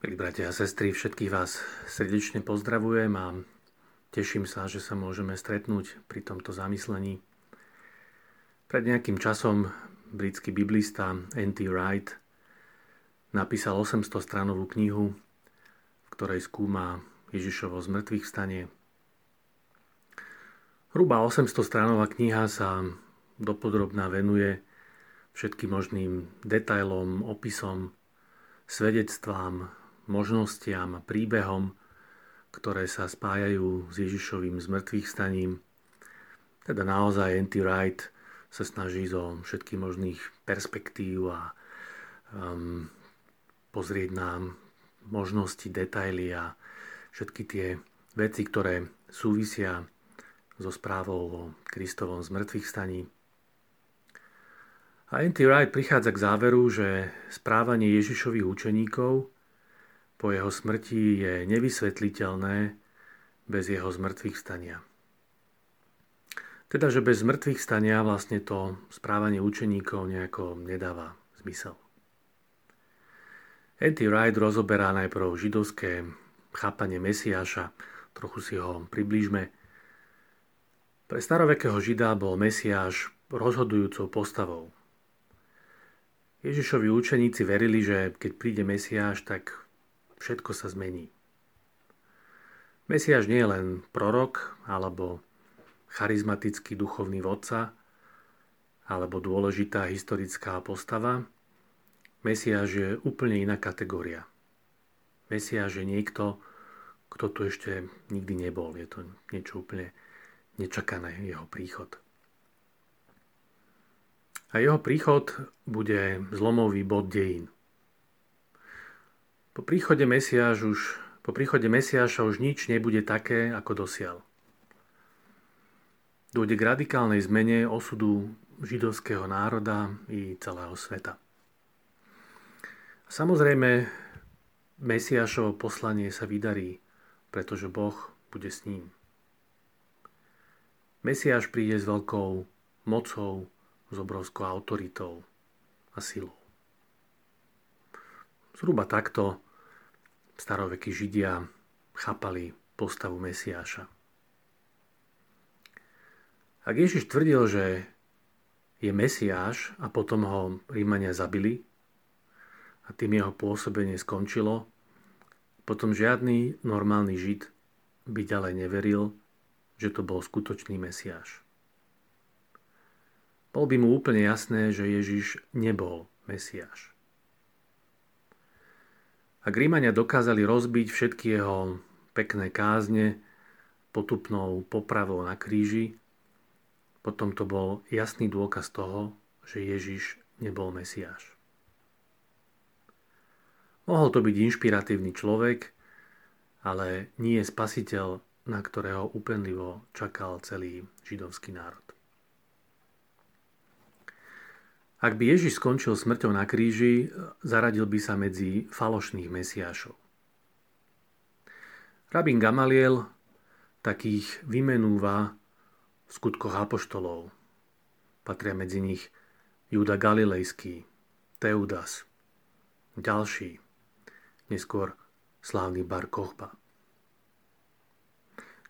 Milí bratia a sestry, všetkých vás srdečne pozdravujem a teším sa, že sa môžeme stretnúť pri tomto zamyslení. Pred nejakým časom britský biblista N.T. Wright napísal 800-stranovú knihu, v ktorej skúma Ježišovo zmrtvých stanie. Hruba 800-stranová kniha sa dopodrobná venuje všetkým možným detailom, opisom, svedectvám, možnostiam a príbehom, ktoré sa spájajú s Ježišovým zmrtvých staním. Teda naozaj N.T. Wright sa snaží zo všetkých možných perspektív a um, pozrieť nám možnosti, detaily a všetky tie veci, ktoré súvisia so správou o Kristovom zmrtvých staní. A N.T. Wright prichádza k záveru, že správanie Ježišových učeníkov po jeho smrti je nevysvetliteľné bez jeho zmrtvých stania. Teda, že bez zmrtvých stania vlastne to správanie učeníkov nejako nedáva zmysel. N.T. Wright rozoberá najprv židovské chápanie Mesiáša, trochu si ho priblížme. Pre starovekého žida bol Mesiáš rozhodujúcou postavou. Ježišovi učeníci verili, že keď príde Mesiáš, tak všetko sa zmení. Mesiáš nie je len prorok alebo charizmatický duchovný vodca alebo dôležitá historická postava. Mesiáš je úplne iná kategória. Mesiáš je niekto, kto tu ešte nikdy nebol. Je to niečo úplne nečakané, jeho príchod. A jeho príchod bude zlomový bod dejín. Po príchode, Mesiáš už, po príchode Mesiáša už nič nebude také, ako dosial. Dôjde k radikálnej zmene osudu židovského národa i celého sveta. Samozrejme, Mesiášovo poslanie sa vydarí, pretože Boh bude s ním. Mesiáš príde s veľkou mocou, s obrovskou autoritou a silou. Zhruba takto starovekí Židia chápali postavu Mesiáša. Ak Ježiš tvrdil, že je Mesiáš a potom ho Rímania zabili a tým jeho pôsobenie skončilo, potom žiadny normálny Žid by ďalej neveril, že to bol skutočný Mesiáš. Bol by mu úplne jasné, že Ježiš nebol Mesiáš. Ak Rímania dokázali rozbiť všetky jeho pekné kázne potupnou popravou na kríži, potom to bol jasný dôkaz toho, že Ježiš nebol Mesiáš. Mohol to byť inšpiratívny človek, ale nie spasiteľ, na ktorého úpenlivo čakal celý židovský národ. Ak by Ježiš skončil smrťou na kríži, zaradil by sa medzi falošných mesiášov. Rabín Gamaliel takých vymenúva v skutkoch apoštolov. Patria medzi nich Júda Galilejský, Teudas, ďalší, neskôr slávny Bar Kochba.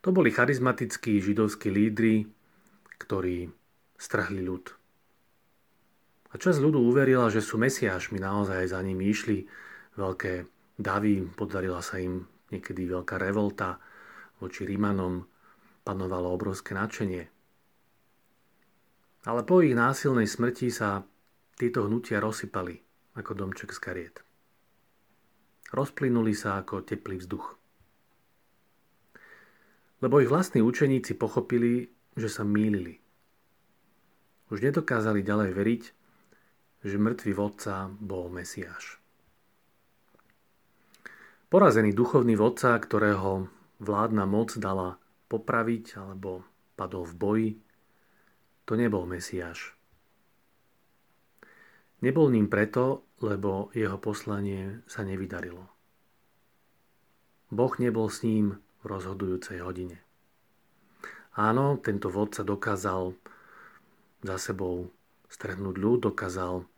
To boli charizmatickí židovskí lídry, ktorí strhli ľud. A čas ľudu uverila, že sú mesiášmi, naozaj za nimi išli veľké davy, podarila sa im niekedy veľká revolta voči Rímanom, panovalo obrovské nadšenie. Ale po ich násilnej smrti sa tieto hnutia rozsypali ako domček z kariet. Rozplynuli sa ako teplý vzduch. Lebo ich vlastní učeníci pochopili, že sa mýlili. Už nedokázali ďalej veriť, že mŕtvý vodca bol Mesiáš. Porazený duchovný vodca, ktorého vládna moc dala popraviť alebo padol v boji, to nebol Mesiáš. Nebol ním preto, lebo jeho poslanie sa nevydarilo. Boh nebol s ním v rozhodujúcej hodine. Áno, tento vodca dokázal za sebou stretnúť ľud, dokázal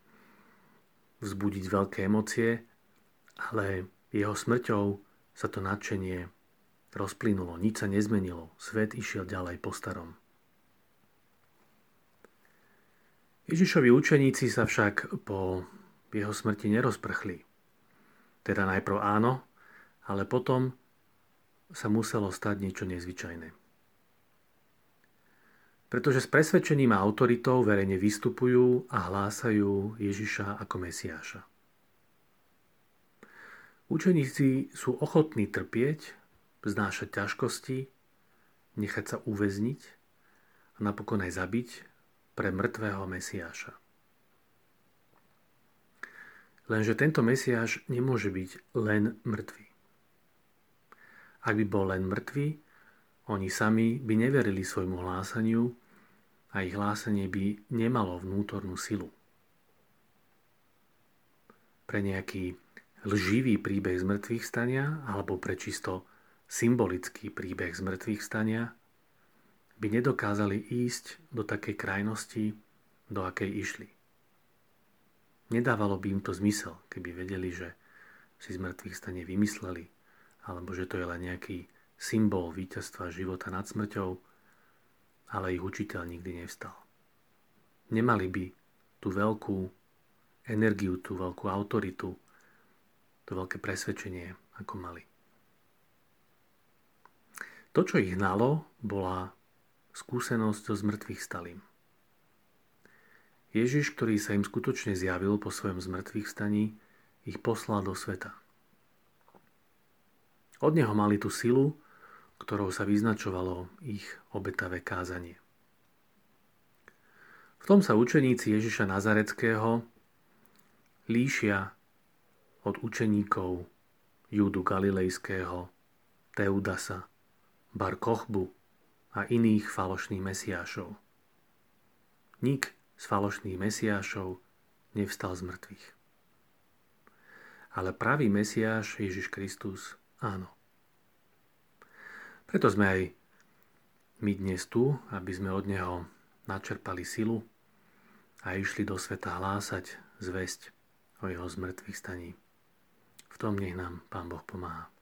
vzbudiť veľké emócie, ale Jeho smrťou sa to nadšenie rozplynulo, nič sa nezmenilo, svet išiel ďalej po starom. Ježišovi učeníci sa však po jeho smrti nerozprchli. Teda najprv áno, ale potom sa muselo stať niečo nezvyčajné. Pretože s presvedčením a autoritou verejne vystupujú a hlásajú Ježiša ako Mesiáša. Učeníci sú ochotní trpieť, znášať ťažkosti, nechať sa uväzniť a napokon aj zabiť pre mŕtvého Mesiáša. Lenže tento Mesiáš nemôže byť len mŕtvý. Ak by bol len mŕtvý, oni sami by neverili svojmu hlásaniu a ich hlásanie by nemalo vnútornú silu. Pre nejaký lživý príbeh z mŕtvych stania alebo pre čisto symbolický príbeh z mŕtvych stania by nedokázali ísť do takej krajnosti, do akej išli. Nedávalo by im to zmysel, keby vedeli, že si z mŕtvych stane vymysleli, alebo že to je len nejaký symbol víťazstva života nad smrťou, ale ich učiteľ nikdy nevstal. Nemali by tú veľkú energiu, tú veľkú autoritu, to veľké presvedčenie, ako mali. To, čo ich hnalo, bola skúsenosť so zmrtvých stalým. Ježiš, ktorý sa im skutočne zjavil po svojom zmrtvých staní, ich poslal do sveta. Od neho mali tú silu, ktorou sa vyznačovalo ich obetavé kázanie. V tom sa učeníci Ježiša Nazareckého líšia od učeníkov Júdu Galilejského, Teudasa, Bar Kochbu a iných falošných mesiášov. Nik z falošných mesiášov nevstal z mŕtvych. Ale pravý mesiáš Ježiš Kristus áno. Preto sme aj my dnes tu, aby sme od Neho načerpali silu a išli do sveta hlásať zväzť o Jeho zmrtvých staní. V tom nech nám Pán Boh pomáha.